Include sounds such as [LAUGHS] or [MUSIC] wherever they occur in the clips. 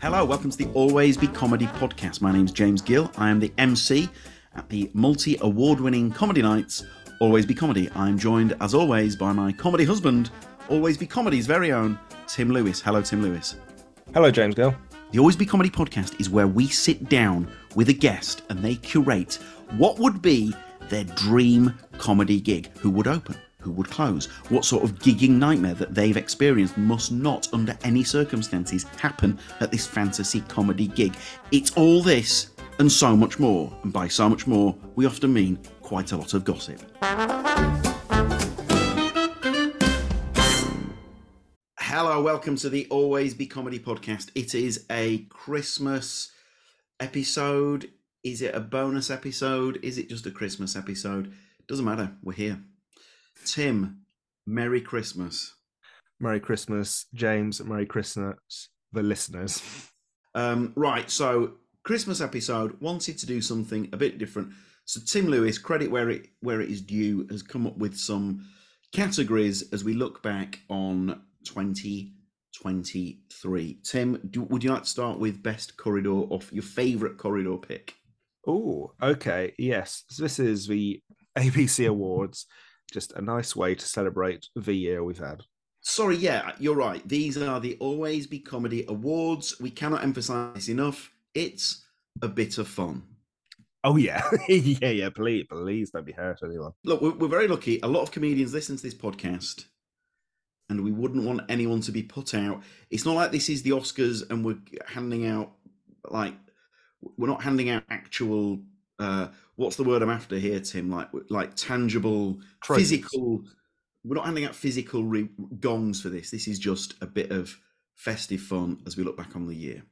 Hello, welcome to the Always Be Comedy podcast. My name is James Gill. I am the MC at the multi award winning comedy nights, Always Be Comedy. I'm joined, as always, by my comedy husband, Always Be Comedy's very own, Tim Lewis. Hello, Tim Lewis. Hello, James Gill. The Always Be Comedy podcast is where we sit down with a guest and they curate what would be their dream comedy gig. Who would open? Who would close? What sort of gigging nightmare that they've experienced must not, under any circumstances, happen at this fantasy comedy gig. It's all this and so much more. And by so much more, we often mean quite a lot of gossip. Hello, welcome to the Always Be Comedy podcast. It is a Christmas episode. Is it a bonus episode? Is it just a Christmas episode? Doesn't matter. We're here. Tim, Merry Christmas. Merry Christmas, James. Merry Christmas, the listeners. Um, right, so Christmas episode wanted to do something a bit different. So Tim Lewis, credit where it where it is due, has come up with some categories as we look back on 2023. Tim, do, would you like to start with best corridor off your favourite corridor pick? Oh, okay. Yes. So this is the ABC Awards. Just a nice way to celebrate the year we've had. Sorry, yeah, you're right. These are the Always Be Comedy Awards. We cannot emphasize enough. It's a bit of fun. Oh yeah, [LAUGHS] yeah, yeah. Please, please don't be hurt, anyone. Look, we're, we're very lucky. A lot of comedians listen to this podcast, and we wouldn't want anyone to be put out. It's not like this is the Oscars and we're handing out like we're not handing out actual. Uh, what's the word I'm after here, Tim? Like like tangible, physical. We're not handing out physical re- gongs for this. This is just a bit of festive fun as we look back on the year.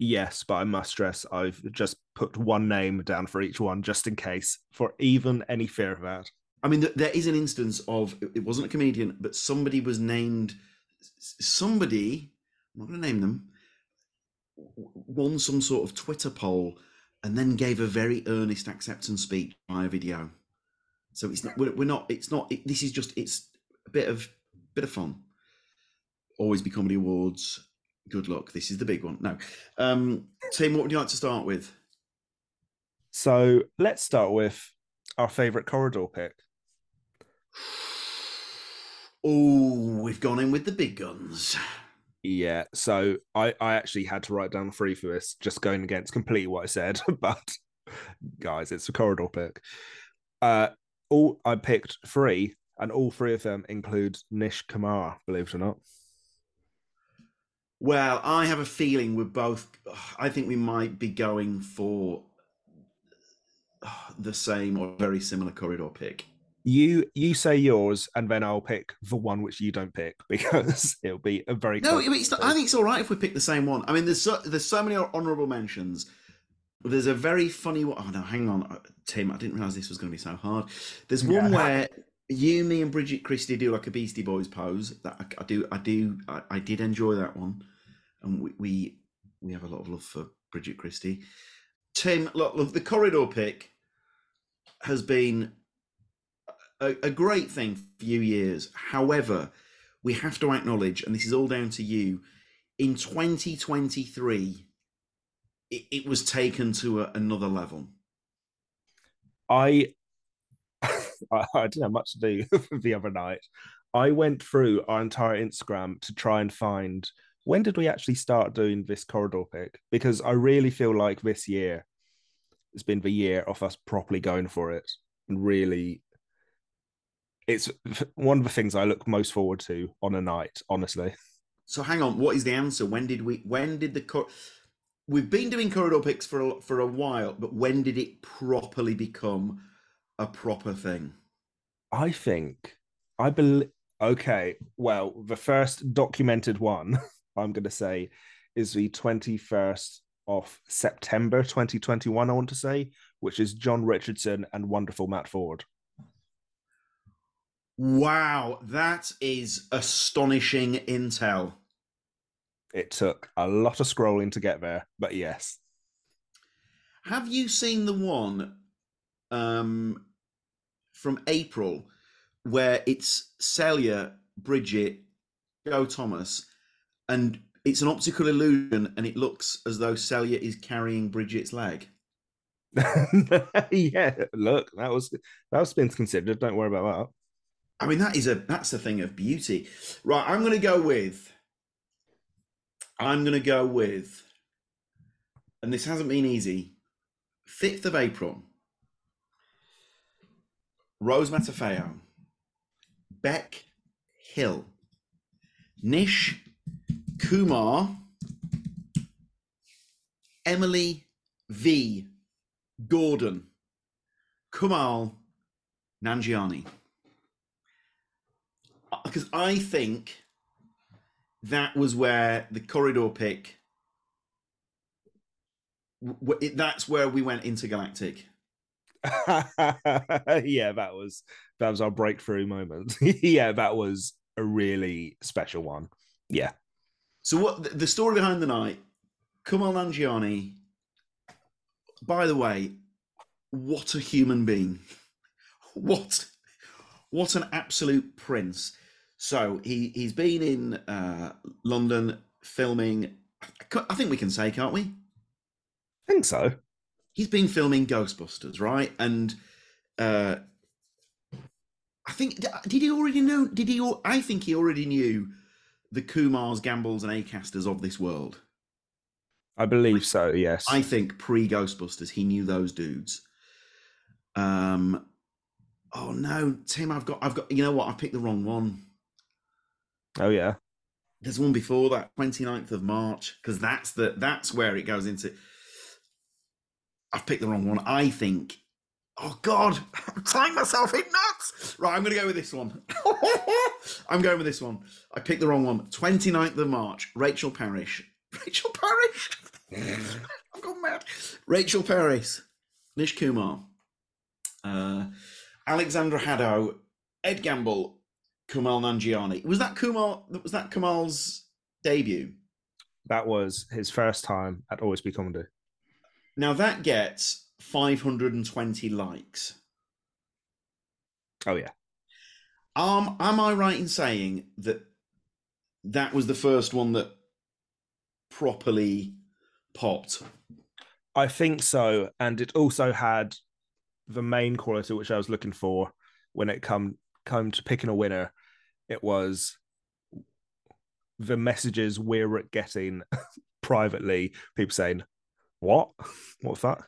Yes, but I must stress I've just put one name down for each one just in case, for even any fear of that. I mean, there is an instance of it wasn't a comedian, but somebody was named. Somebody, I'm not going to name them, won some sort of Twitter poll and then gave a very earnest acceptance speech via video. So it's not. We're, we're not. It's not. It, this is just. It's a bit of bit of fun. Always be comedy awards. Good luck. This is the big one. No, um, Tim. What would you like to start with? So let's start with our favorite corridor pick. Oh, we've gone in with the big guns. Yeah, so I, I actually had to write down three for this, just going against completely what I said. [LAUGHS] But guys, it's a corridor pick. Uh, all I picked three, and all three of them include Nish Kumar. Believe it or not. Well, I have a feeling we're both. I think we might be going for the same or very similar corridor pick. You you say yours, and then I'll pick the one which you don't pick [LAUGHS] because it'll be a very No, it's not, I think it's all right if we pick the same one. I mean, there's so, there's so many honourable mentions. There's a very funny one. Oh no, hang on, uh, Tim. I didn't realise this was going to be so hard. There's one Yeah. [LAUGHS] where you, me, and Bridget Christie do like a Beastie Boys pose. That I, I do, I do, I, I did enjoy that one, and we, we we have a lot of love for Bridget Christie. Tim, look, look the corridor pick has been a, a great thing for few years. However, we have to acknowledge, and this is all down to you, in 2023, it, it was taken to a, another level. I [LAUGHS] I, I didn't have much to do [LAUGHS] the other night. I went through our entire Instagram to try and find when did we actually start doing this corridor pick? Because I really feel like this year has been the year of us properly going for it and really it's one of the things I look most forward to on a night, honestly. So hang on, what is the answer? When did we? When did the cor- we've been doing corridor picks for a, for a while, but when did it properly become a proper thing? I think I believe. Okay, well, the first documented one [LAUGHS] I'm going to say is the 21st of September 2021. I want to say, which is Jon Richardson and wonderful Matt Forde. Wow, that is astonishing intel. It took a lot of scrolling to get there, but yes. Have you seen the one um, from April where it's Celia, Bridget, Joe Thomas, and it's an optical illusion, and it looks as though Celia is carrying Bridget's leg? [LAUGHS] yeah, look, that was that was been considered. Don't worry about that. I mean, that is a that's a thing of beauty, right? I'm going to go with. I'm going to go with, and this hasn't been easy. Fifth of April. Rose Matafeo, Beck Hill, Nish Kumar, Emily V. Gordon, Kumail Nanjiani because I think that was where the corridor pick. w- it- That's where we went intergalactic. [LAUGHS] yeah, that was that was our breakthrough moment. [LAUGHS] yeah, that was a really special one. Yeah. So what the- the story behind the night? Kumail Nanjiani. By the way, what a human being! [LAUGHS] What what an absolute prince! So he he's been in uh, London filming. I think we can say, can't we? I think so. he's been filming Ghostbusters, right? And uh, I think did he already know? Did he? I think he already knew the Kumars, Gambles, and Acasters of this world. I believe so, yes. I think pre Ghostbusters, he knew those dudes. Um, oh no, Tim, I've got, I've got. You know what? I picked the wrong one. Oh yeah. There's one before that, 29th of March, because that's the that's where it goes into. I've picked the wrong one. I think. Oh God, I'm tying myself in knots. Right, I'm going to go with this one. [LAUGHS] I'm going with this one. I picked the wrong one. 29th of March, Rachel Parrish. [LAUGHS] Rachel Parrish? [LAUGHS] I've gone mad. Rachel Parrish, Nish Kumar, uh, Alexandra Haddow, Ed Gamble, Kumail Nanjiani. Was that Kumail? Was that Kumail's debut? That was his first time at Always Be Comedy. Now that gets 520 likes. Oh yeah. Um, am I right in saying that that was the first one that properly popped? I think so. And it also had the main quality which I was looking for when it come come to picking a winner. It was the messages we're getting [LAUGHS] privately, people saying, What? What's that?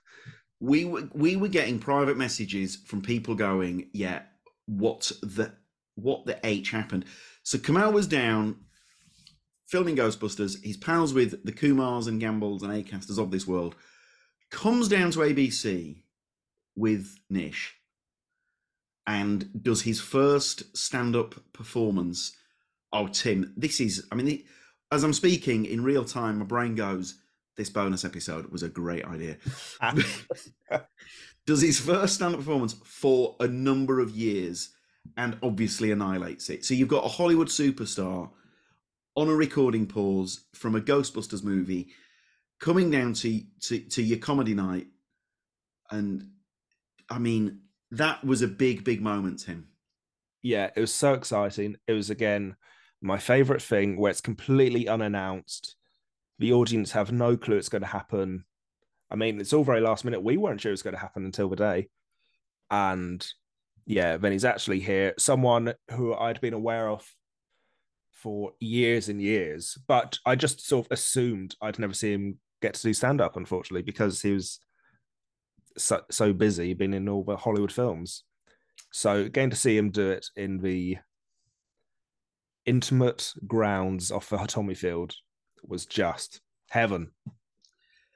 We were we were getting private messages from people going, "Yeah, what the what the h happened?" So Kumail was down filming Ghostbusters. He's pals with the Kumars and Gambles and Acasters of this world. Comes down to ABC with Nish and does his first stand-up performance. Oh, Tim, this is. I mean, as I'm speaking in real time, my brain goes, "This bonus episode was a great idea." [LAUGHS] does his first stand-up performance for a number of years and obviously annihilates it. So you've got a Hollywood superstar on a recording pause from a Ghostbusters movie coming down to to, to your comedy night, and I mean that was a big big moment, Tim. yeah, it was so exciting. It was again my favorite thing where it's completely unannounced. The audience have no clue it's going to happen. I mean, it's all very last minute. We weren't sure it was going to happen until the day. And yeah, then he's actually here. Someone who I'd been aware of for years and years, but I just sort of assumed I'd never see him get to do stand up, unfortunately, because he was so, so busy being in all the Hollywood films. So getting to see him do it in the intimate grounds of the Tommy Field was just heaven.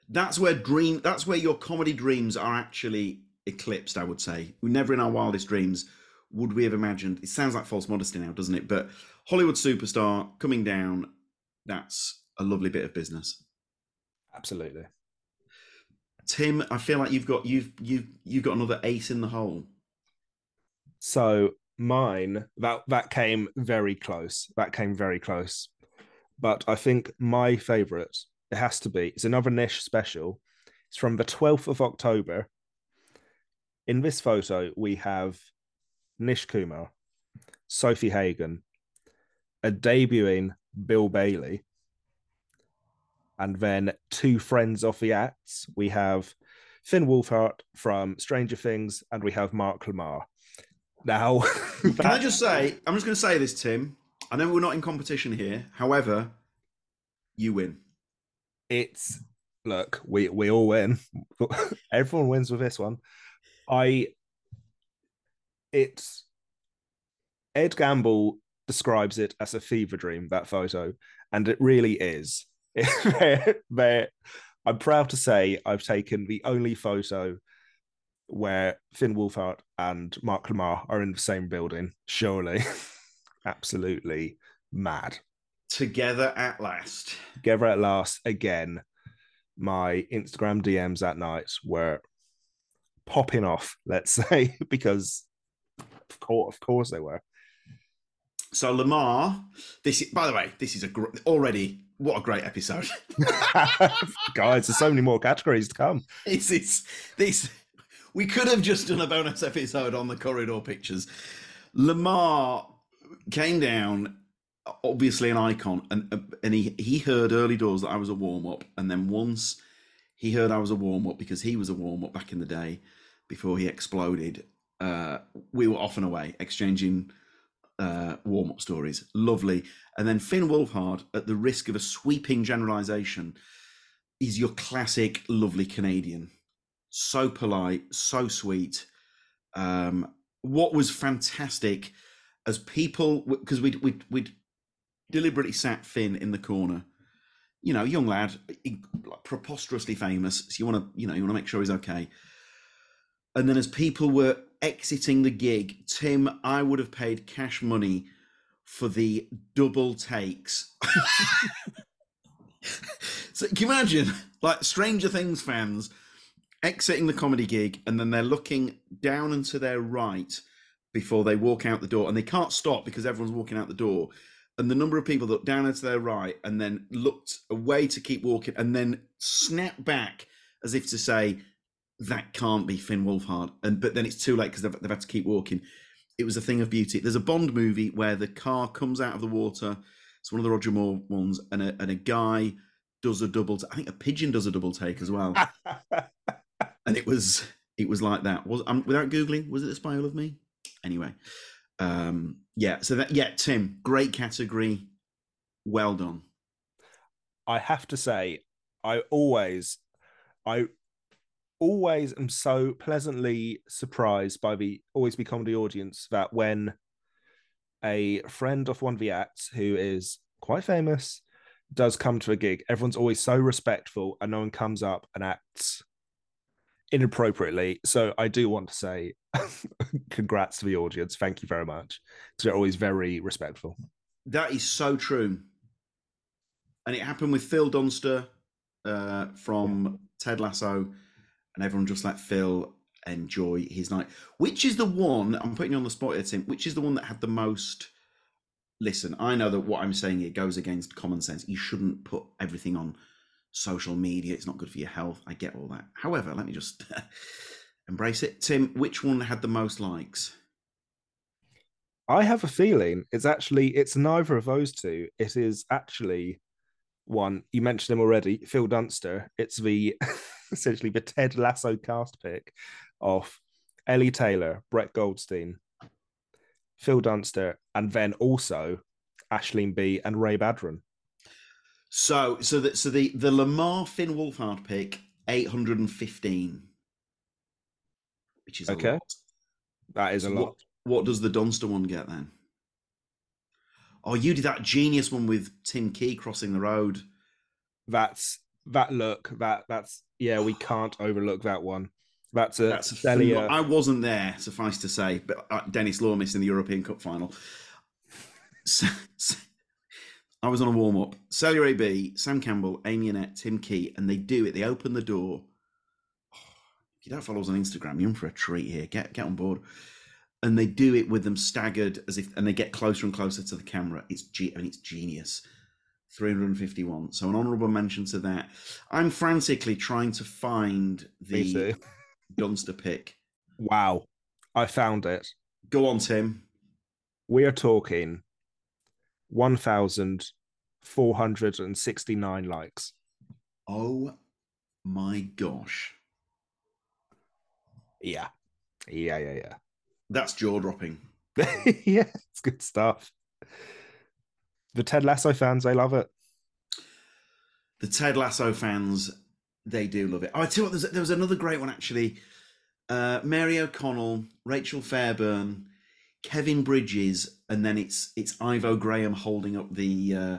That's where dream. That's where your comedy dreams are actually eclipsed. I would say. We never in our wildest dreams would we have imagined. It sounds like false modesty now, doesn't it? But Hollywood superstar coming down. That's a lovely bit of business. Absolutely. Tim, I feel like you've got you've you've you've got another ace in the hole. So mine that that came very close. That came very close. But I think my favorite it has to be it's another Nish special. It's from the 12th of October. In this photo, we have Nish Kumar, Sofie Hagen, a debuting Bill Bailey, and then two friends of the acts. We have Finn Wolfhard from Stranger Things, and we have Mark Lamarr. Now, [LAUGHS] can I just say, I'm just going to say this, Tim. I know we're not in competition here. However, you win. It's look, we we all win. [LAUGHS] Everyone wins with this one. I it's Ed Gamble describes it as a fever dream, that photo, and it really is. [LAUGHS] I'm proud to say I've taken the only photo where Finn Wolfhard and Mark Lamarr are in the same building. Surely, [LAUGHS] absolutely mad. Together at last. Together at last. Again, my Instagram DMs that night were popping off. Let's [LAUGHS] say because, of course, of course they were. So Lamarr, this is, by the way, this is a gr- already what a great episode, [LAUGHS] [LAUGHS] guys! There's so many more categories to come. This is this we could have just done a bonus episode on the corridor pictures. Lamarr came down, obviously an icon, and and he he heard early doors that I was a warm up, and then once he heard I was a warm up because he was a warm up back in the day before he exploded. Uh, we were off and away exchanging uh, warm up stories. Lovely. And then Finn Wolfhard, at the risk of a sweeping generalization, is your classic lovely Canadian so polite, so sweet. Um, what was fantastic as people because we'd, we'd we'd deliberately sat Finn in the corner. You know, young lad, preposterously famous. So you want to, you know, you want to make sure he's okay. And then as people were exiting the gig, Tim, I would have paid cash money for the double takes. [LAUGHS] so can you imagine, like Stranger Things fans exiting the comedy gig and then they're looking down and to their right before they walk out the door and they can't stop because everyone's walking out the door and the number of people that down and to their right and then looked away to keep walking and then snap back as if to say that can't be Finn Wolfhard and but then it's too late because they've, they've had to keep walking it was a thing of beauty there's a Bond movie where the car comes out of the water it's one of the Roger Moore ones and a, and a guy does a double t- I think a pigeon does a double take as well [LAUGHS] and it was it was like that. Was um, without googling, was it the Spy Who Loved Me? Anyway, um, yeah. So that yeah, Tim, great category. Well done. I have to say, I always, I always am so pleasantly surprised by the always be comedy audience that when a friend of one of the acts who is quite famous does come to a gig, everyone's always so respectful and no one comes up and acts inappropriately. So I do want to say [LAUGHS] congrats to the audience. Thank you very much. Because they're always very respectful. That is so true. And it happened with Phil Dunster uh, from Ted Lasso, and everyone just let Phil enjoy his night. Which is the one, I'm putting you on the spot here, Tim, which is the one that had the most. Listen, I know that what I'm saying here goes against common sense. You shouldn't put everything on social media. It's not good for your health. I get all that. However, let me just [LAUGHS] embrace it. Tim, which one had the most likes? I have a feeling it's actually it's neither of those two. It is actually one you mentioned him already, Phil Dunster. It's the essentially the Ted Lasso cast pick of Ellie Taylor, Brett Goldstein, Phil Dunster, and then also Aisling Bea and Ray Badron. So, so that so the the Lamarr Finn Wolfhard pick eight hundred and fifteen, which is Okay. lot. That is a So lot. What, what does the Dunster one get then? Oh, you did that genius one with Tim Key crossing the road. That's that look. That that's yeah. We can't overlook that one. That's a That's a I wasn't there, suffice to say, but uh, Dennis Lawmis in the European Cup final. So- so- I was on a warm up. Celya AB, Sam Campbell, Amy Annette, Tim Key, and they do it. They open the door. Oh, if you don't follow us on Instagram, you're in for a treat here. Get get on board. And they do it with them staggered as if, and they get closer and closer to the camera. It's ge- I mean, it's genius. 351. So an honourable mention to that. I'm frantically trying to find the. [LAUGHS] Dunster pick. Wow, I found it. Go on, Tim. We are talking one thousand four hundred and sixty nine likes. Oh my gosh. Yeah, yeah, yeah, yeah. That's jaw dropping. [LAUGHS] yeah, it's good stuff. The Ted Lasso fans, they love it. The Ted Lasso fans, they do love it. Oh, I tell you what, there was another great one actually. Uh, Mary O'Connell, Rachel Fairburn, Kevin Bridges, and then it's it's Ivo Graham holding up the uh,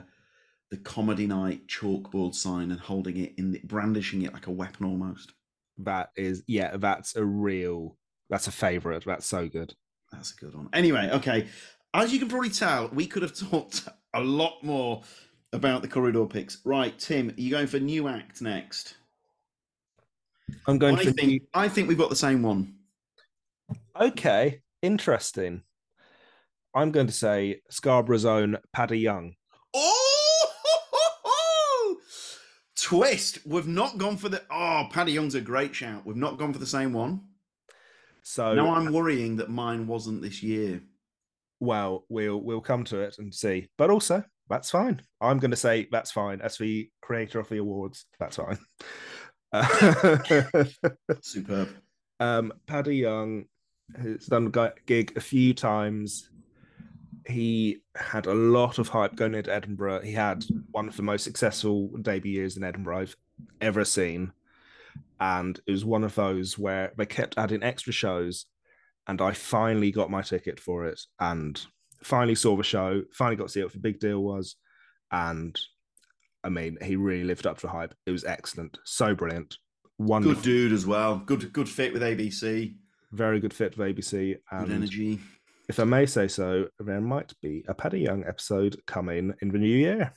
the comedy night chalkboard sign and holding it in the, brandishing it like a weapon almost. That is, yeah, that's a real, that's a favorite. That's so good. That's a good one. Anyway, okay. As you can probably tell, we could have [LAUGHS] talked a lot more about the corridor picks. Right, Tim, are you going for new act next? I'm going I for think I think we've got the same one. Okay, interesting. I'm going to say Scarborough's own Paddy Young. Oh, [LAUGHS] twist! We've not gone for the. Oh, Paddy Young's a great shout. We've not gone for the same one. So now I'm worrying that mine wasn't this year. Well, we'll we'll come to it and see. But also, that's fine. I'm going to say that's fine. As the creator of the awards, that's fine. Uh, [LAUGHS] Superb. um, Paddy Young has done a gig a few times. He had a lot of hype going into Edinburgh. He had one of the most successful debut years in Edinburgh I've ever seen. And it was one of those where they kept adding extra shows. And I finally got my ticket for it and finally saw the show, finally got to see what the big deal was. And I mean, he really lived up to the hype. It was excellent. So brilliant. Wonderful. Good dude as well. Good good fit with ABC. Very good fit with ABC. Good And energy. if I may say so, there might be a Paddy Young episode coming in the new year.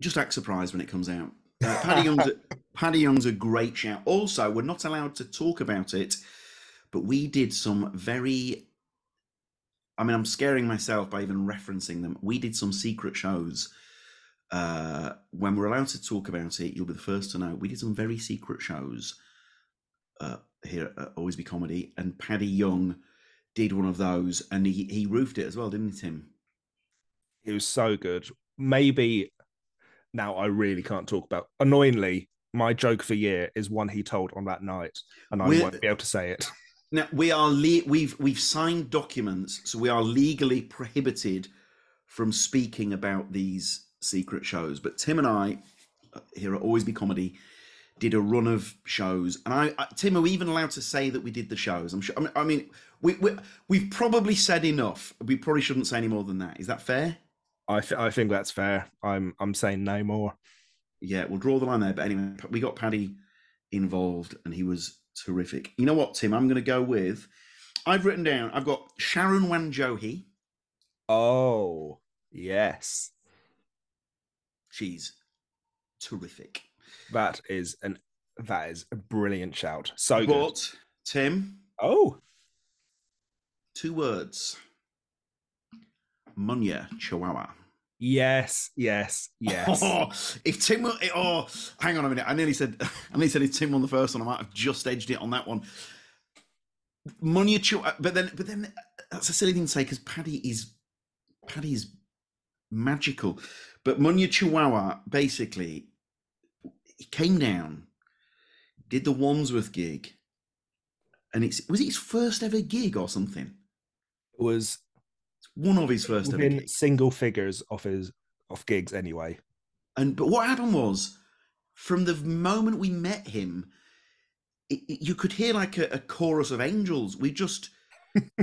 Just act surprised when it comes out. Uh, Paddy Young's a, [LAUGHS] Paddy Young's a great shout. Also, we're not allowed to talk about it, but we did some very. I mean, I'm scaring myself by even referencing them. We did some secret shows. Uh, when we're allowed to talk about it, you'll be the first to know. We did some very secret shows uh, here at Always Be Comedy, and Paddy Young did one of those, and he, he roofed it as well, didn't he, Tim? It was so good. Maybe now I really can't talk about. Annoyingly, my joke for year is one he told on that night, and I We're- won't be able to say it. Now we are le- we've we've signed documents, so we are legally prohibited from speaking about these secret shows. But Tim and I uh, here at Always Be Comedy did a run of shows, and I, I Tim, are we even allowed to say that we did the shows? I'm sure. I mean, I mean we, we we've probably said enough. We probably shouldn't say any more than that. Is that fair? I th- I think that's fair. I'm I'm saying no more. Yeah, we'll draw the line there. But anyway, we got Paddy involved, and he was terrific. You know what, Tim? I'm going to go with. I've written down. I've got Sharon Wanjohi. Oh yes, She's terrific. that is an that is a brilliant shout. So good. Tim, Oh, two words. Munya Chawawa. Yes, yes, yes. Oh, [LAUGHS] if Tim, oh, hang on a minute. I nearly said, [LAUGHS] I nearly said if Tim won the first one, I might have just edged it on that one. Munya Chawawa, uh, but then, but then uh, that's a silly thing to say because Paddy is, Paddy is magical. But Munya Chawawa basically, he came down, did the Wandsworth gig, and it's was it his first ever gig or something? It was One of his first ever gigs. single figures of his of gigs anyway. And but what happened was, from the moment we met him, it, it- you could hear like a, a chorus of angels. We just, [LAUGHS]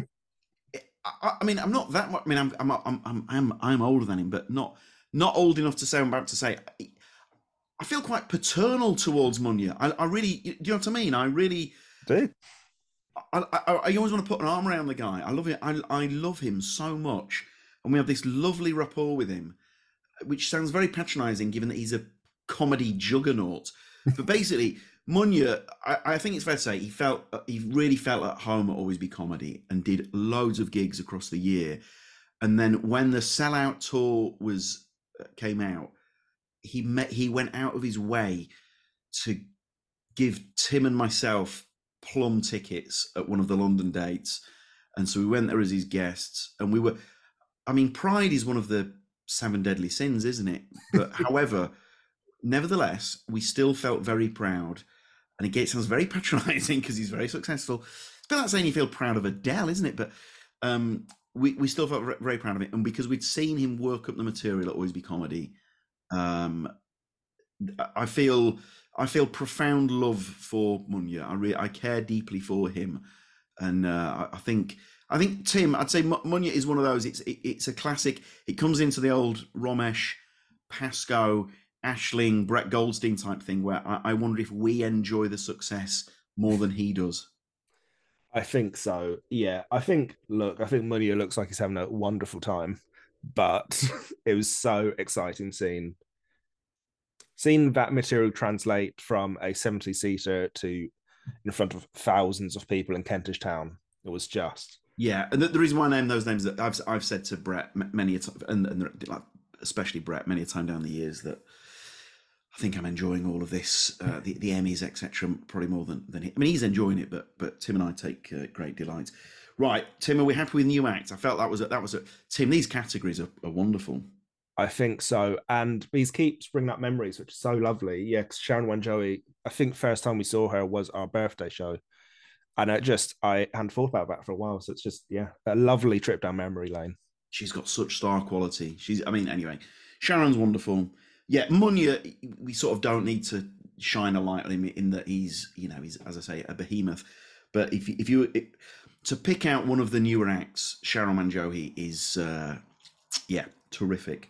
I, I mean, I'm not that much. I mean, I'm I'm I'm I'm I'm, I'm older than him, but not not old enough to say. I'm about to say. I, I feel quite paternal towards Munya. I, I really, do you know what I mean? I really, Do I, I, I always want to put an arm around the guy. I love it. I, I love him so much, and we have this lovely rapport with him, which sounds very patronising, given that he's a comedy juggernaut. [LAUGHS] But basically, Munya, I, I think it's fair to say he felt uh, he really felt at home at Always Be Comedy and did loads of gigs across the year. And then when the sellout tour was uh, came out, he met he went out of his way to give Tim and myself plum tickets at one of the London dates. And so we went there as his guests. And we were, I mean, pride is one of the seven deadly sins, isn't it? But [LAUGHS] however, nevertheless, we still felt very proud. And again, it sounds very patronizing [LAUGHS] because he's very successful. It's a bit like saying you feel proud of Adele, isn't it? But um, we, we still felt ve- very proud of it. And because we'd seen him work up the material at Always Be Comedy, um, I feel I feel profound love for Munya. I re- I care deeply for him, and uh, I I think I think Tim. I'd say Mu- Munya is one of those. It's it, it's a classic. It comes into the old Romesh, Pasco, Aisling, Brett Goldstein type thing. Where I, I wonder if we enjoy the success more than he does. I think so. Yeah, I think. Look, I think Munya looks like he's having a wonderful time, but [LAUGHS] it was so exciting seeing seeing that material translate from a seventy seater to in front of thousands of people in Kentish Town. It was just Yeah, and the, the reason why I name those names that I've I've said to Brett many a time, and, and like especially Brett many a time down the years that I think I'm enjoying all of this, uh, the the Emmys etc. Probably more than than he. I mean, he's enjoying it, but but Tim and I take uh, great delight. Right, Tim, are we happy with new acts? I felt that was a, that was a Tim. These categories are, are wonderful. I think so. And these keeps bringing up memories, which is so lovely. Yeah, because Sharon Wanjohi, I think first time we saw her was our birthday show. And I just, I hadn't thought about that for a while. So it's just, yeah, a lovely trip down memory lane. She's got such star quality. She's, I mean, anyway, Sharon's wonderful. Yeah, Munya, we sort of don't need to shine a light on him in that he's, you know, he's as I say, a behemoth. But if if you to pick out one of the newer acts, Sharon Wanjohi is, uh, yeah, terrific.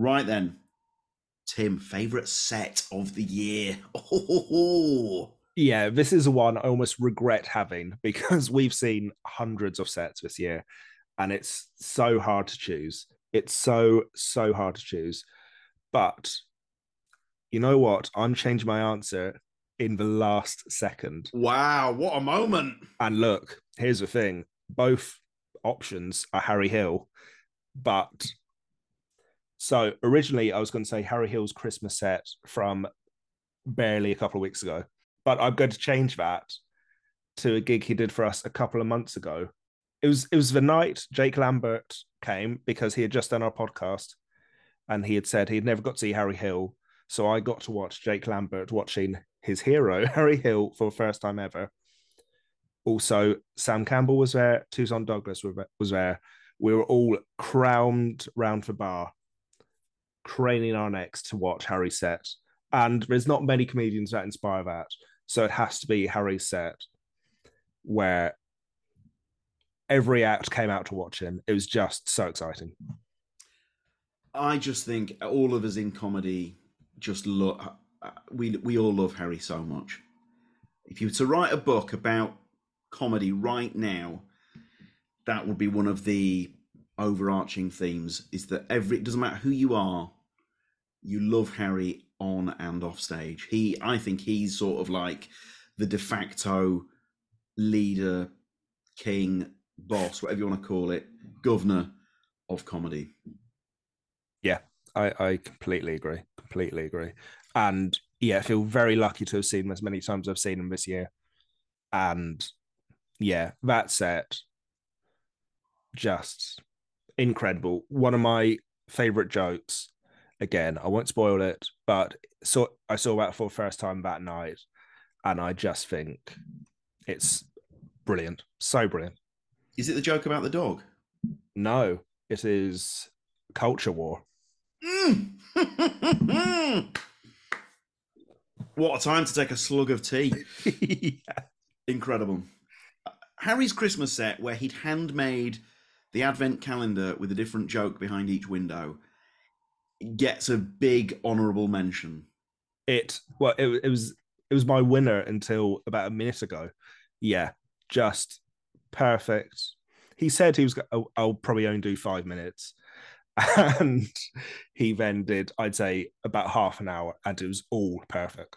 Right then, Tim, favorite set of the year. [LAUGHS] Oh, Yeah, this is one I almost regret having [LAUGHS] because we've seen hundreds of sets this year and it's so hard to choose. It's so, so hard to choose. But you know what? I'm changing my answer in the last second. wow, what a moment! And look, here's the thing both options are Harry Hill, but so originally I was going to say Harry Hill's Christmas set from barely a couple of weeks ago, but I'm going to change that to a gig he did for us a couple of months ago. It was it was the night Jake Lambert came because he had just done our podcast and he had said he'd never got to see Harry Hill. So I got to watch Jake Lambert watching his hero, [LAUGHS] Harry Hill, for the first time ever. Also, Sam Campbell was there, Tucson Douglas was there. We were all crammed round the bar, craning our necks to watch Harry set. And there's not many comedians that inspire that. So it has to be Harry's set where every act came out to watch him. It was just so exciting. I just think all of us in comedy just love. Uh, uh, we we all love Harry so much. If you were to write a book about comedy right now, that would be one of the overarching themes. Is that every it doesn't matter who you are, you love Harry on and off stage. He, I think, he's sort of like the de facto leader, king, boss, whatever you want to call it, governor of comedy. Yeah, I, I completely agree. Completely agree. And yeah, I feel very lucky to have seen him as many times as I've seen him this year. And yeah, that set just incredible. One of my favorite jokes. Again, I won't spoil it, but so I saw that for the first time that night, and I just think it's brilliant, so brilliant. Is it the joke about the dog? No, it is culture war. Mm. [LAUGHS] what a time to take a slug of tea. [LAUGHS] yeah. Incredible. Harry's Christmas set, where he'd handmade the advent calendar with a different joke behind each window, gets a big honourable mention. It well, it, it was it was my winner until about a minute ago. Yeah, just perfect. He said he was. I'll, oh, I'll probably only do five minutes, [LAUGHS] and he then did. I'd say about half an hour, and it was all perfect.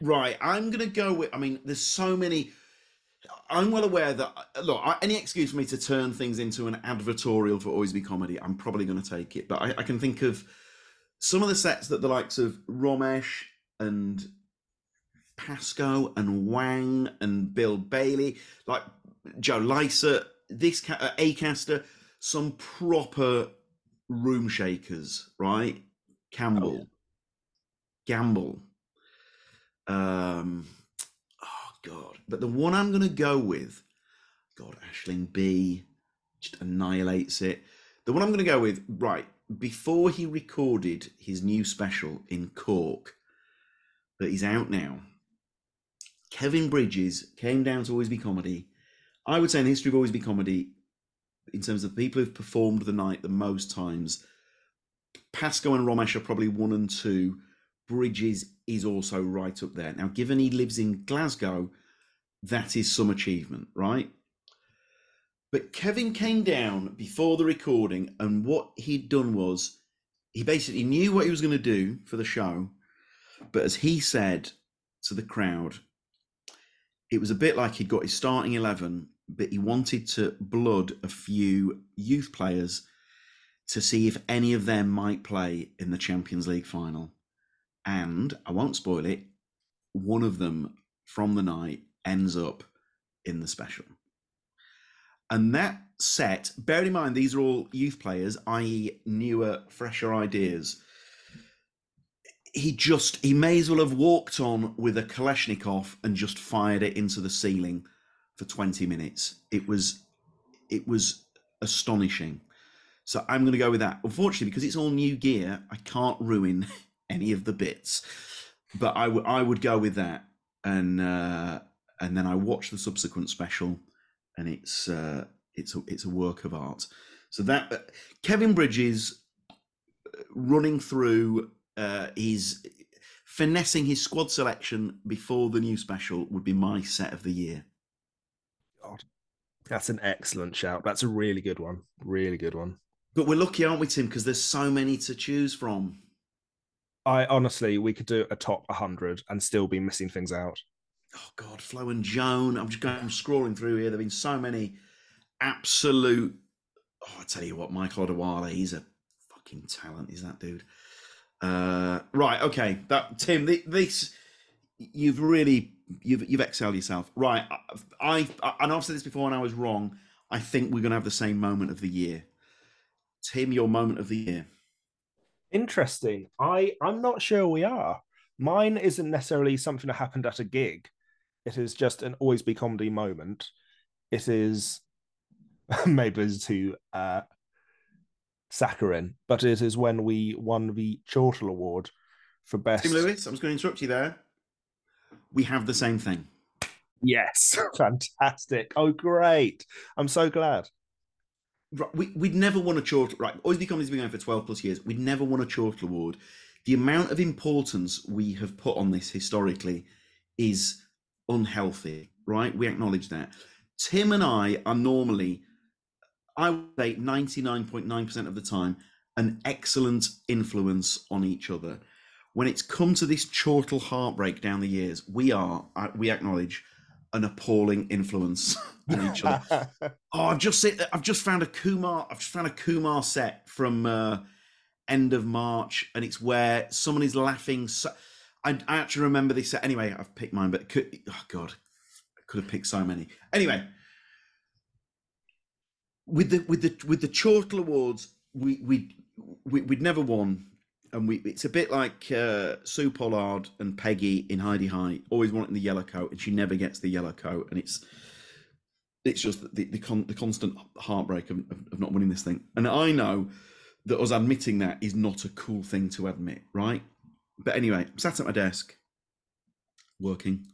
Right, I'm gonna go with. I mean, there's so many. I'm well aware that look, any excuse for me to turn things into an advertorial for Always Be Comedy, I'm probably going to take it. But I, I can think of some of the sets that the likes of Romesh and Pasco and Wang and Bill Bailey, like Joe Lycett, this ca- uh, Acaster, some proper room shakers, right? Campbell, Gamble. Um, oh god! But the one I'm going to go with, God, Aisling Bea, just annihilates it. The one I'm going to go with, right before he recorded his new special in Cork, that is out now. Kevin Bridges came down to Always Be Comedy. I would say in the history of Always Be Comedy, in terms of the people who've performed the night the most times, Pasco and Romesh are probably one and two. Bridges is also right up there. Now, given he lives in Glasgow, that is some achievement, right? But Kevin came down before the recording, and what he'd done was he basically knew what he was going to do for the show. But as he said to the crowd, it was a bit like he'd got his starting 11, but he wanted to blood a few youth players to see if any of them might play in the Champions League final. And I won't spoil it, one of them from the night ends up in the special. And that set, bear in mind, these are all youth players, i.e., newer, fresher ideas. He just, he may as well have walked on with a Kalashnikov and just fired it into the ceiling for 20 minutes. It was, it was astonishing. So I'm going to go with that. Unfortunately, because it's all new gear, I can't ruin [LAUGHS] any of the bits. But I would, I would go with that, and uh, and then I watch the subsequent special, and it's uh, it's a it's a work of art. So that uh, Kevin Bridges uh, running through uh, his finessing his squad selection before the new special would be my set of the year. God, that's an excellent shout. That's a really good one. Really good one. But we're lucky, aren't we, Tim? Because there's so many to choose from. I honestly, we could do a top 100 and still be missing things out. Oh God, Flo and Joan. I'm just going I'm scrolling through here. There've been so many absolute. Oh, I tell you what, Michael Odewale, he's a fucking talent. Is that dude? Uh, right. Okay. That Tim. thi- This you've really you've you've excelled yourself. Right. I, I and I've said this before, and I was wrong. I think we're going to have the same moment of the year. Tim, your moment of the year. Interesting. I I'm not sure we are. Mine isn't necessarily something that happened at a gig. It is just an always be comedy moment. It is [LAUGHS] maybe it's to uh Saccharin, but it is when we won the Chortle Award for best. Tim Lewis, I'm just going to interrupt you there. We have the same thing. Yes, [LAUGHS] fantastic. Oh, great! I'm so glad. We, we'd never won a Chortle. Right, Be Comedy's been going for 12 plus years. We'd never won a Chortle Award. The amount of importance we have put on this historically is unhealthy, right? We acknowledge that. Tim and I are normally, I would say 99.9% of the time, an excellent influence on each other. when it's come to this chortle heartbreak down the years, we are uh, we acknowledge an appalling influence [LAUGHS] on each other. oh, I've just seen, I've just found a Kumail. I've just found a Kumail set from uh, end of March, and it's where someone is laughing. So, I, I actually remember this set. Anyway, I've picked mine, but could, oh god, I could have picked so many. Anyway, with the with the with the Chortle Awards, we we, we we'd never won and we it's a bit like uh, Su Pollard and Peggy in Hi-de-Hi, always wanting the yellow coat, and she never gets the yellow coat, and it's it's just the the, con, the constant heartbreak of, of, not winning this thing. And I know that us admitting that is not a cool thing to admit, right? But anyway, I'm sat at my desk, working.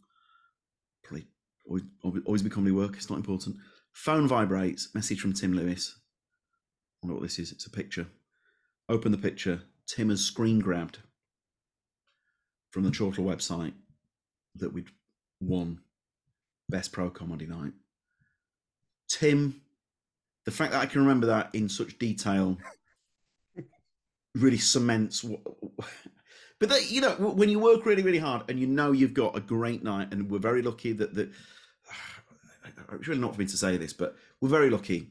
Probably always always be comedy work. It's not important. Phone vibrates. Message from Tim Lewis. I wonder what this is. It's a picture. Open the picture Tim has screen grabbed from the Chortle website that we'd won Best Pro Comedy Night. Tim, the fact that I can remember that in such detail [LAUGHS] really cements what. But that, you know, when you work really, really hard and you know you've got a great night, and we're very lucky that that [SIGHS] it's really not for me to say this, but we're very lucky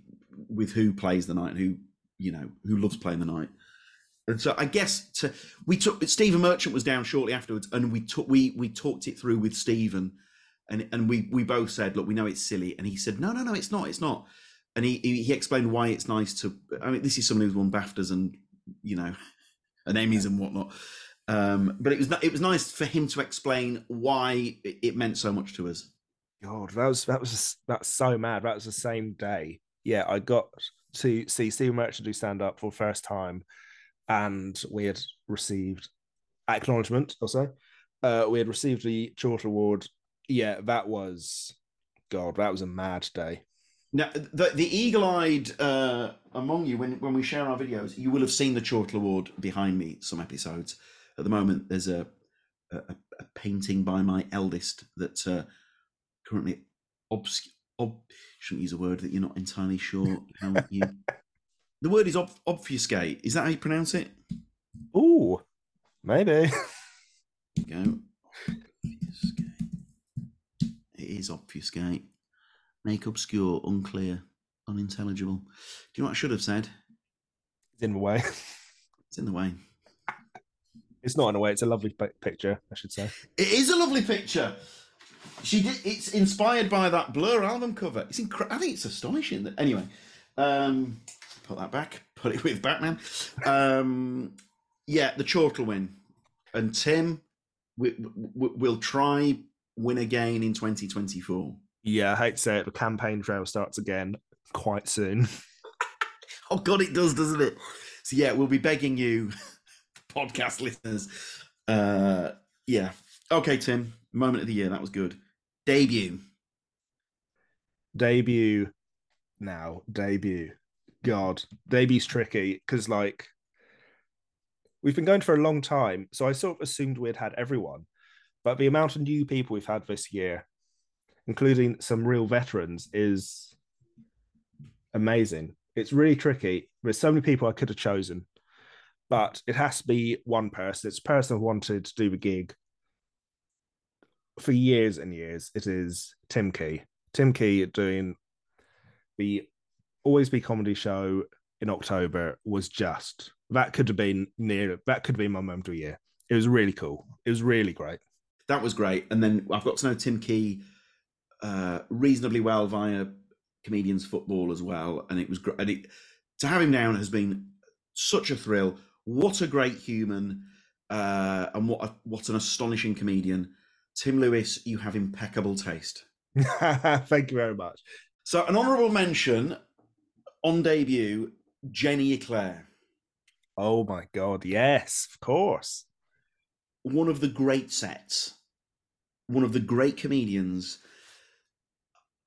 with who plays the night and who you know who loves playing the night. And so I guess to, we took Stephen Merchant was down shortly afterwards, and we took we we talked it through with Stephen, and and we we both said, look, we know it's silly, and he said, no, no, no, it's not, it's not, and he he explained why it's nice to. I mean, this is someone who's won BAFTAs and you know, [LAUGHS] and Emmys and whatnot. Um, but it was it was nice for him to explain why it meant so much to us. God, that was that was that's so mad. That was the same day. Yeah, I got to see Stephen Merchant do stand up for the first time and we had received acknowledgement also. Uh, we had received the Chortle Award. Yeah, that was God, that was a mad day. Now, the, the eagle-eyed uh, among you, when when we share our videos, you will have seen the Chortle Award behind me. Some episodes. At the moment, there's a a, a painting by my eldest that uh, currently obscure. Ob- shouldn't use a word that you're not entirely sure how you [LAUGHS] the word is ob- obfuscate. Is that how you pronounce it? Ooh, maybe. [LAUGHS] Go. Obfuscate. It is obfuscate. Make obscure, unclear, unintelligible. Do you know what I should have said? It's in the way. It's in the way. It's not in a way. It's a lovely picture, I should say. It is a lovely picture. She did. It's inspired by that Blur album cover. It's incredible. I think it's astonishing. That anyway. Um, put that back, [LAUGHS] put it with Batman. Um, yeah, the Chortle win. And Tim, we, we, we'll try win again in 2024. Yeah, I hate to say it, the campaign trail starts again quite soon. [LAUGHS] oh, God, it does, doesn't it? So, yeah, we'll be begging you, [LAUGHS] podcast listeners. Uh, yeah. Okay, Tim, moment of the year. That was good. Debut. Debut now. Debut. God, debu's tricky because like we've been going for a long time, so I sort of assumed we'd had everyone, but the amount of new people we've had this year, including some real veterans, is amazing. It's really tricky. There's so many people I could have chosen, but it has to be one person. It's a person who wanted to do the gig for years and years. It is Tim Key. Tim Key doing the Always Be Comedy show in October was just that could have been near that could have been my moment of year. It was really cool. It was really great. That was great. And then I've got to know Tim Key uh, reasonably well via comedians football as well. And it was great. And it, to have him down has been such a thrill. What a great human. Uh, and what a, what an astonishing comedian. Tim Lewis, you have impeccable taste. [LAUGHS] Thank you very much. So, an honourable mention on debut, Jenny Eclair. Oh my God, yes, of course. One of the great sets, one of the great comedians.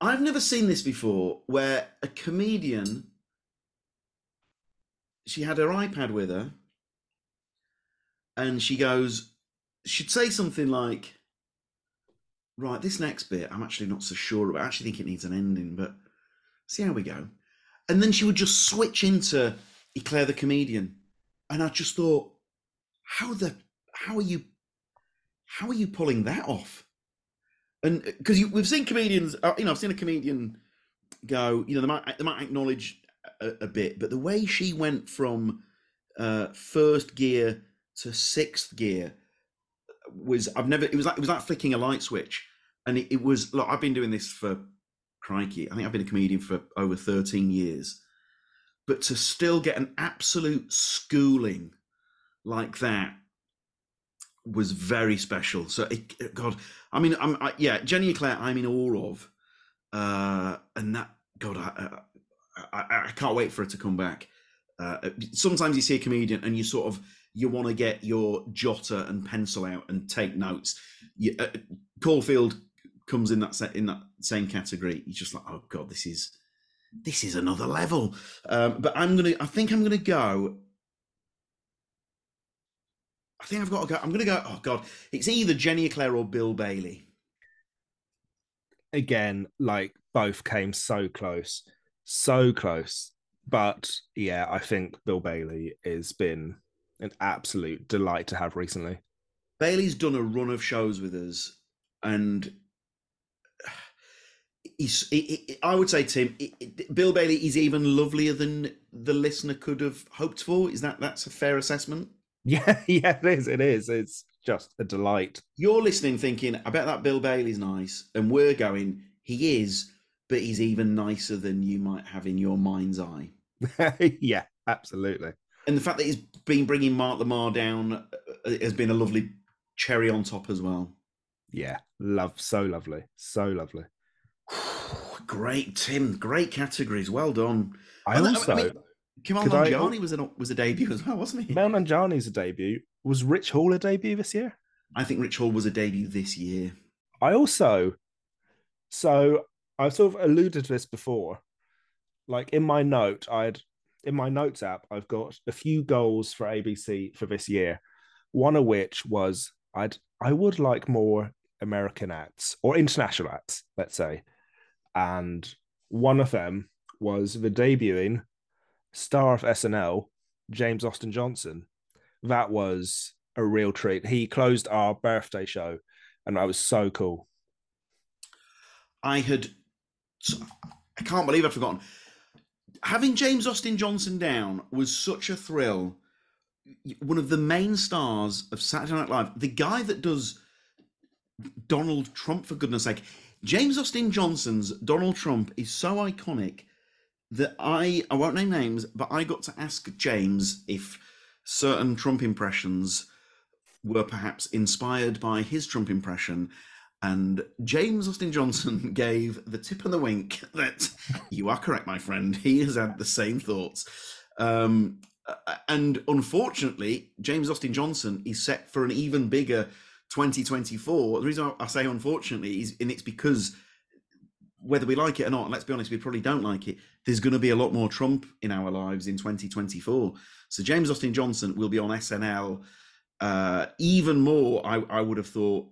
I've never seen this before where a comedian, she had her iPad with her, and she goes, she'd say something like, Right, this next bit, I'm actually not so sure about. I actually think it needs an ending, but see how we go and then she would just switch into Eclair the comedian, and I just thought, how the how are you how are you pulling that off? And because we've seen comedians, uh, you know, I've seen a comedian go, you know, they might they might acknowledge a, a bit, but the way she went from uh, first gear to sixth gear was I've never it was like it was like flicking a light switch, and it, it was look I've been doing this for crikey I think I've been a comedian for over thirteen years, but to still get an absolute schooling like that was very special. So, it, God, I mean, I'm I, yeah, Jenny Eclair, I'm in awe of, uh, and that God, I, I, I can't wait for her to come back. Uh, sometimes you see a comedian and you sort of you want to get your jotter and pencil out and take notes. You, uh, Caulfield comes in that set in that same category. You're just like, oh God, this is this is another level. Um, but I'm gonna, I think I'm gonna go I think I've got to go. I'm going to go. Oh God, it's either Jenny Eclair or Bill Bailey. Again, like both came so close, so close. But yeah, I think Bill Bailey has been an absolute delight to have recently. Bailey's done a run of shows with us, and he's. He, he, I would say, Tim, he, Bill Bailey is even lovelier than the listener could have hoped for. Is that that's a fair assessment? [LAUGHS] Yeah, yeah, it is. It is. It's just a delight. You're listening, thinking, I bet that Bill Bailey's nice. And we're going, he is, but he's even nicer than you might have in your mind's eye. [LAUGHS] yeah, absolutely. And the fact that he's been bringing Mark Lamarr down uh, has been a lovely cherry on top as well. Yeah, love, so lovely. So lovely. Great, Tim. Great categories. Well done. I also. I mean, Kumail Nanjiani I, was a was a debut as well, wasn't he? Kumail Nanjiani's a debut. Was Rich Hall a debut this year? I think Rich Hall was a debut this year. I also, so I've sort of alluded to this before. Like in my note, I'd in my notes app, I've got a few goals for ABC for this year. One of which was I'd I would like more American acts or international acts, let's say. And one of them was the debuting star of SNL, James Austin Johnson. That was a real treat. He closed our birthday show, and that was so cool. I had, I can't believe I've forgotten. Having James Austin Johnson down was such a thrill. One of the main stars of Saturday Night Live, the guy that does Donald Trump, for goodness sake, James Austin Johnson's Donald Trump is so iconic that I I won't name names, but I got to ask James if certain Trump impressions were perhaps inspired by his Trump impression. And James Austin Johnson [LAUGHS] gave the tip and the wink [LAUGHS] that you are correct, my friend. He has had the same thoughts. Um, and unfortunately, James Austin Johnson is set for an even bigger 2024. The reason I say unfortunately is, and it's because whether we like it or not, let's be honest, we probably don't like it. There's going to be a lot more Trump in our lives in 2024. So James Austin Johnson will be on SNL uh, even more. I, I would have thought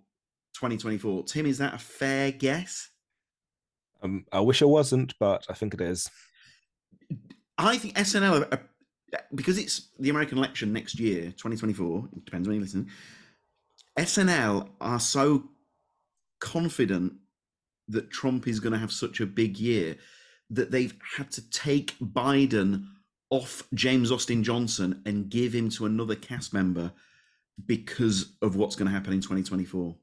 2024. Tim, is that a fair guess? Um, I wish it wasn't, but I think it is. I think SNL, uh, because it's the American election next year, 2024. It depends when you listen. SNL are so confident that Trump is going to have such a big year that they've had to take Biden off James Austin Johnson and give him to another cast member because of what's going to happen in 2024.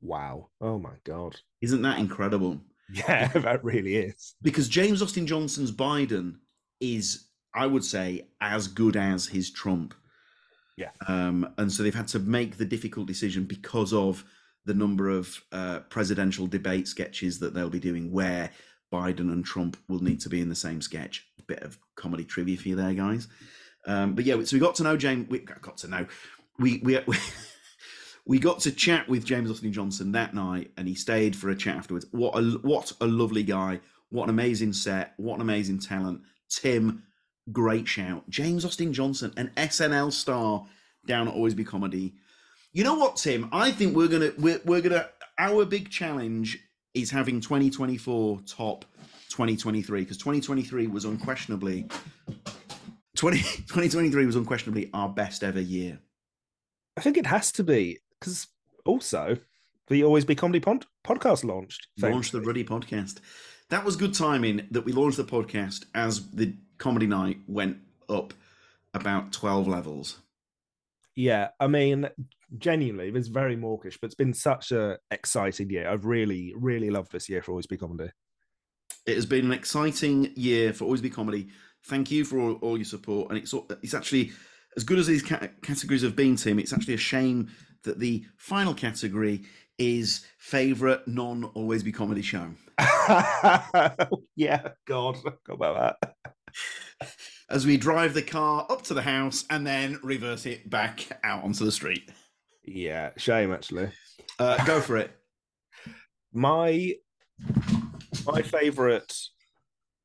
Wow. Oh my God. Isn't that incredible? Yeah, [LAUGHS] that really is. Because James Austin Johnson's Biden is, I would say, as good as his Trump. Yeah. Um, and so they've had to make the difficult decision because of the number of uh, presidential debate sketches that they'll be doing where Biden and Trump will need to be in the same sketch. A bit of comedy trivia for you there, guys. Um, but yeah, so we got to know James. We got to know. We we [LAUGHS] we got to chat with James Austin Johnson that night, and he stayed for a chat afterwards. What a what a lovely guy! What an amazing set! What an amazing talent! Tim, great shout. James Austin Johnson, an SNL star down at Always Be Comedy. You know what, Tim? I think we're gonna we're, we're gonna our big challenge is having 2024 top 2023 because 2023 was unquestionably 20, 2023 was unquestionably our best ever year. I think it has to be because also the Always Be Comedy pod- podcast launched. Launched the Ruddy podcast. That was good timing that we launched the podcast as the comedy night went up about 12 levels. Yeah, I mean, genuinely, it's very mawkish, but it's been such a exciting year. I've really, really loved this year for Always Be Comedy. It has been an exciting year for Always Be Comedy. Thank you for all, all your support. And it's it's actually as good as these ca- categories have been, Tim. It's actually a shame that the final category is favourite non Always Be Comedy show. [LAUGHS] yeah, God, I forgot about that. As we drive the car up to the house and then reverse it back out onto the street. Yeah, shame actually. Uh, go for it. My my favourite.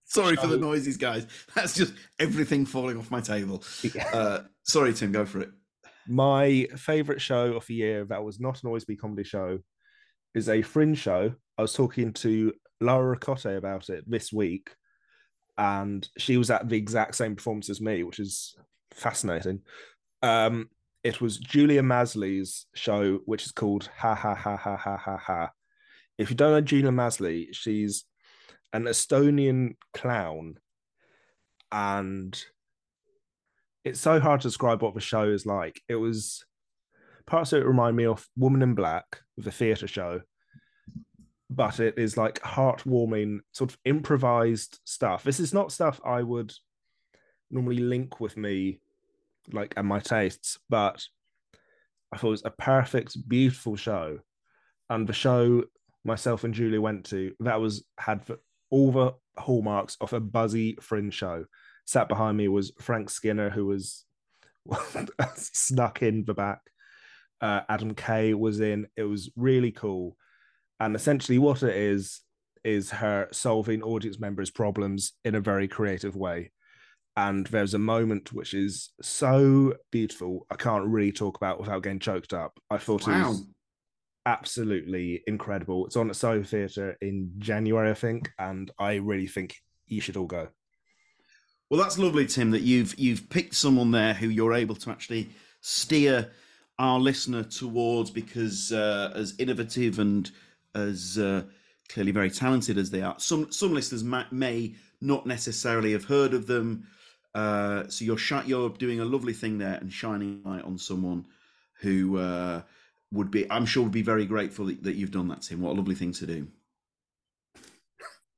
Sorry for the noises, guys. That's just everything falling off my table. Yeah. Uh, sorry, Tim. Go for it. My favourite show of the year that was not an Always Be Comedy show is a fringe show. I was talking to Laura Ricotte about it this week, and she was at the exact same performance as me, which is fascinating. Um, it was Julia Masli's show, which is called Ha Ha Ha Ha Ha Ha Ha. If you don't know Julia Masley, she's an Estonian clown, and it's so hard to describe what the show is like. It was parts of it remind me of Woman in Black, the theatre show, but it is like heartwarming, sort of improvised stuff. This is not stuff I would normally link with me, like and my tastes, but I thought it was a perfect, beautiful show. And the show myself and Julie went to that was had all the hallmarks of a buzzy fringe show. Sat behind me was Frank Skinner, who was [LAUGHS] snuck in the back. Uh, Adam Kay was in. It was really cool. And essentially, what it is is her solving audience members' problems in a very creative way. And there's a moment which is so beautiful, I can't really talk about without getting choked up. I thought it was absolutely incredible. It's on at Soho Theatre in January, I think, and I really think you should all go. Well, that's lovely, Tim, that you've you've picked someone there who you're able to actually steer our listener towards because uh, as innovative and as uh, clearly very talented as they are, some some listeners ma- may not necessarily have heard of them. Uh, so you're shi- you're doing a lovely thing there and shining light on someone who uh, would be, I'm sure, would be very grateful that, that you've done that, Tim. What a lovely thing to do.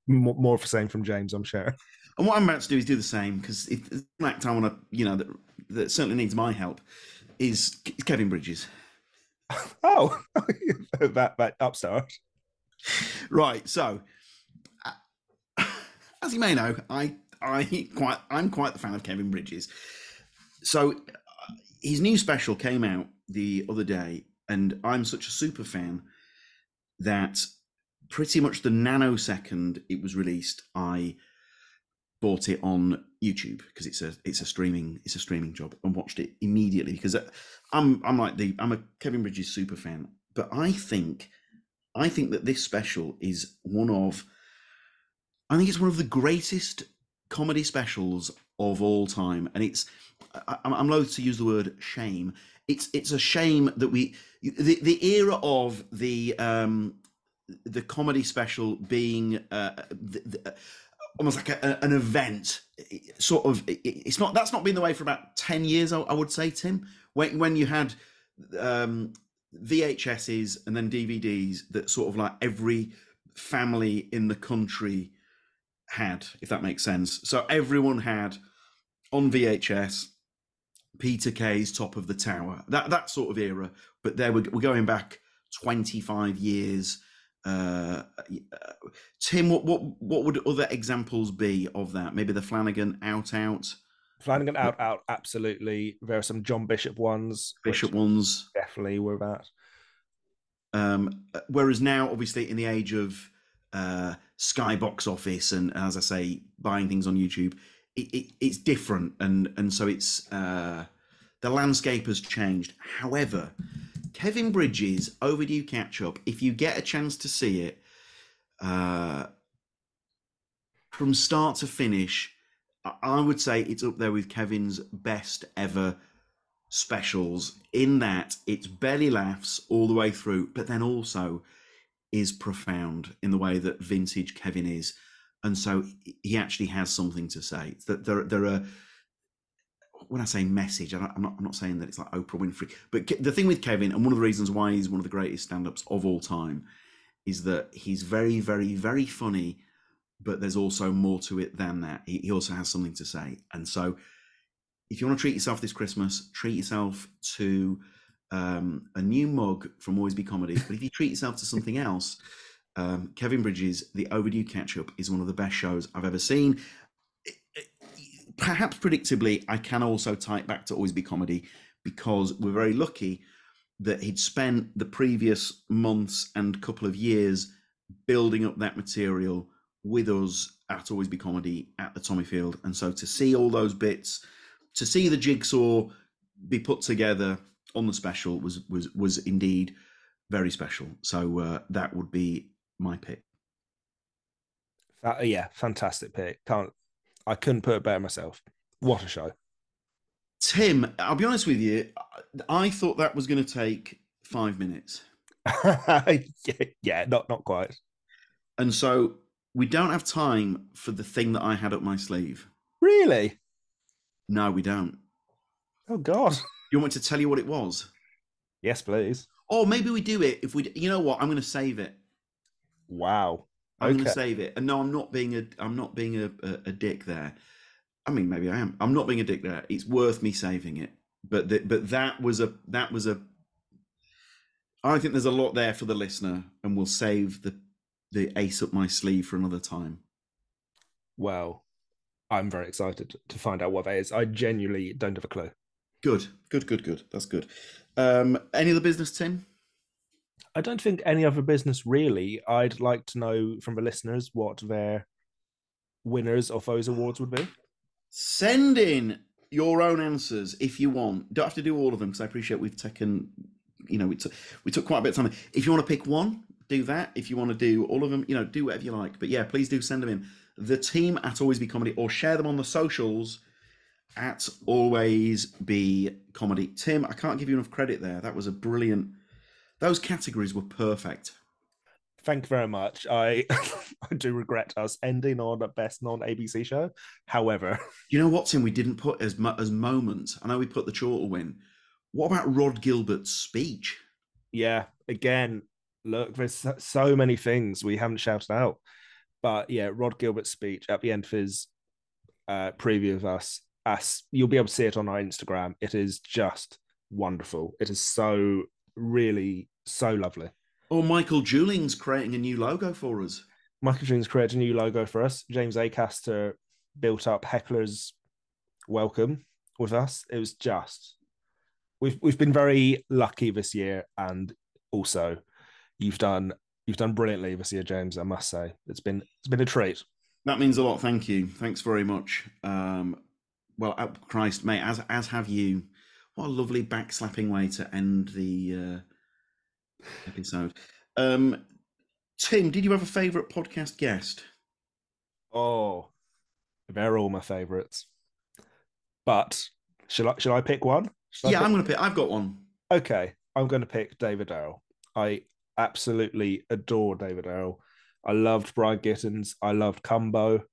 More of the same from James, I'm sure. And what I'm about to do is do the same because if there's an act I want to, you know, that, that certainly needs my help is Kevin Bridges. [LAUGHS] Oh, [LAUGHS] that that upstart. Right. So, uh, as you may know, I I quite I'm quite the fan of Kevin Bridges. So, uh, his new special came out the other day, and I'm such a super fan that pretty much the nanosecond it was released, I bought it on YouTube because it's a it's a streaming it's a streaming job and watched it immediately because uh, I'm I'm like the I'm a Kevin Bridges super fan, but I think I think that this special is one of I think it's one of the greatest comedy specials of all time, and it's I, I'm I'm loath to use the word shame. It's it's a shame that we the the era of the um the comedy special being uh, the, the, almost like a, an event. Sort of it's not that's not been the way for about 10 years i, would say tim. When when you had um vhs's and then dvds that sort of like every family in the country had if that makes sense. So everyone had on vhs peter kay's top of the tower that that sort of era. But there we're, we're going back 25 years uh, uh, Tim, what, what what would other examples be of that? Maybe the Flanagan out out Flanagan out, out, absolutely. There are some John Bishop ones. Bishop ones. definitely were that. Um, uh, whereas now, obviously, in the age of uh, Sky Box Office and, as I say, buying things on YouTube, it, it, it's different, and and so it's uh, the landscape has changed. However, Kevin Bridges overdue catch up. If you get a chance to see it, uh, from start to finish, I- would say it's up there with Kevin's best ever specials in that it's belly laughs all the way through, but then also is profound in the way that vintage Kevin is. And so he actually has something to say. That there, there are when I say message, I'm not, I'm not saying that it's like Oprah Winfrey, but the thing with Kevin, and one of the reasons why he's one of the greatest stand-ups of all time, is that he's very, very, very funny, but there's also more to it than that. He, he also has something to say, and so if you want to treat yourself this Christmas, treat yourself to um, a new mug from Always Be Comedy. But if you treat yourself to something else, um, Kevin Bridges, The Overdue Catch Up, is one of the best shows I've ever seen. Perhaps predictably, I can also tie it back to Always Be Comedy because we're very lucky that he'd spent the previous months and couple of years building up that material with us at Always Be Comedy at the Tommyfield. And so to see all those bits, to see the jigsaw be put together on the special was was was indeed very special. So uh, that would be my pick. Uh, yeah, fantastic pick. Can't I couldn't put it better myself. What a show. Tim, I'll be honest with you, I thought that was going to take five minutes. [LAUGHS] yeah, yeah, not not quite. And so we don't have time for the thing that I had up my sleeve. Really? No, we don't. Oh God. You want me to tell you what it was? Yes, please. Or maybe we do it if we. You know what? I'm going to save it. Wow. I'm Okay. going to save it. And no, I'm not being a. I'm not being a, a, a dick there. I mean, maybe I am. I'm not being a dick there. It's worth me saving it. But the, but that was a that was a. I think there's a lot there for the listener, and we'll save the the ace up my sleeve for another time. Well, I'm very excited to find out what that is. I genuinely don't have a clue. Good, good, good, good. That's good. Um, any other business, Tim? I don't think any other business really. I'd like to know from the listeners what their winners of those awards would be. Send in your own answers if you want. Don't have to do all of them because I appreciate we've taken, you know, we took we took quite a bit of time. If you want to pick one, do that. If you want to do all of them, you know, do whatever you like. But yeah, please do send them in. The team at Always Be Comedy or share them on the socials at Always Be Comedy. Tim, I can't give you enough credit there. That was a brilliant. Those categories were perfect. Thank you very much. I [LAUGHS] I do regret us ending on a best non ABC show. However, [LAUGHS] You know what, Tim? We didn't put as mu- as moments. I know we put the chortle win. What about Rhod Gilbert's speech? yeah, again, look, there's so- so many things we haven't shouted out. But yeah, Rhod Gilbert's speech at the end of his uh, preview of us, us, you'll be able to see it on our Instagram. It is just wonderful. It is so really so lovely. Or Michael Juling's creating a new logo for us. Michael Jones created a new logo for us. James Acaster built up Heckler's welcome with us. It was just we've we've been very lucky this year, and also you've done you've done brilliantly this year, James. I must say it's been it's been a treat. That means a lot. Thank you. Thanks very much. Um, well, uh, Christ, mate, as as have you. What a lovely backslapping way to end the uh, episode. Um, Tim, did you have a favourite podcast guest? Oh, they're all my favourites. But shall I shall I pick one? Shall yeah, pick- I'm going to pick. I've got one. okay, I'm going to pick David Earl. I absolutely adore David Earl. I loved Brian Gittins. I loved Cumbo,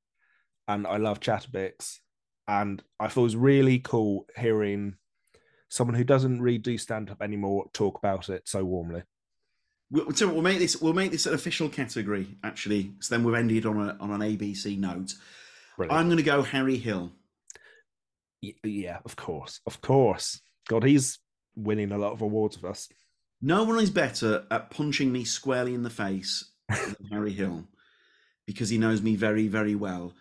and I love Chatabix. And I thought it was really cool hearing someone who doesn't really do stand up anymore talk about it so warmly. We'll, so we'll make this. We'll make this an official category. Actually, so then we've ended on a on an ABC note. Brilliant. I'm going to go Harry Hill. Y- yeah, of course, of course. God, he's winning a lot of awards with us. No one is better at punching me squarely in the face [LAUGHS] than Harry Hill because he knows me very, very well.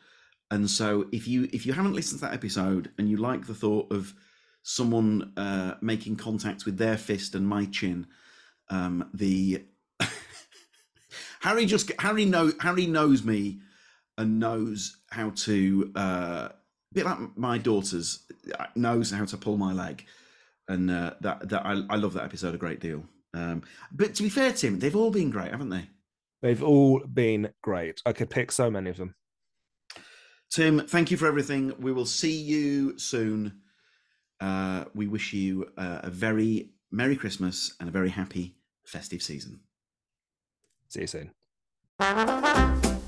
And so, if you if you haven't listened to that episode and you like the thought of someone uh, making contact with their fist and my chin, um, the [LAUGHS] Harry just Harry know Harry knows me and knows how to uh, a bit like my daughters uh, knows how to pull my leg and uh, that that I, I love that episode a great deal. Um, but to be fair, Tim, they've all been great, haven't they? They've all been great. I could pick so many of them. Tim, thank you for everything. We will see you soon. uh, we wish you uh, a very Merry Christmas and a very happy festive season. See you soon. [LAUGHS]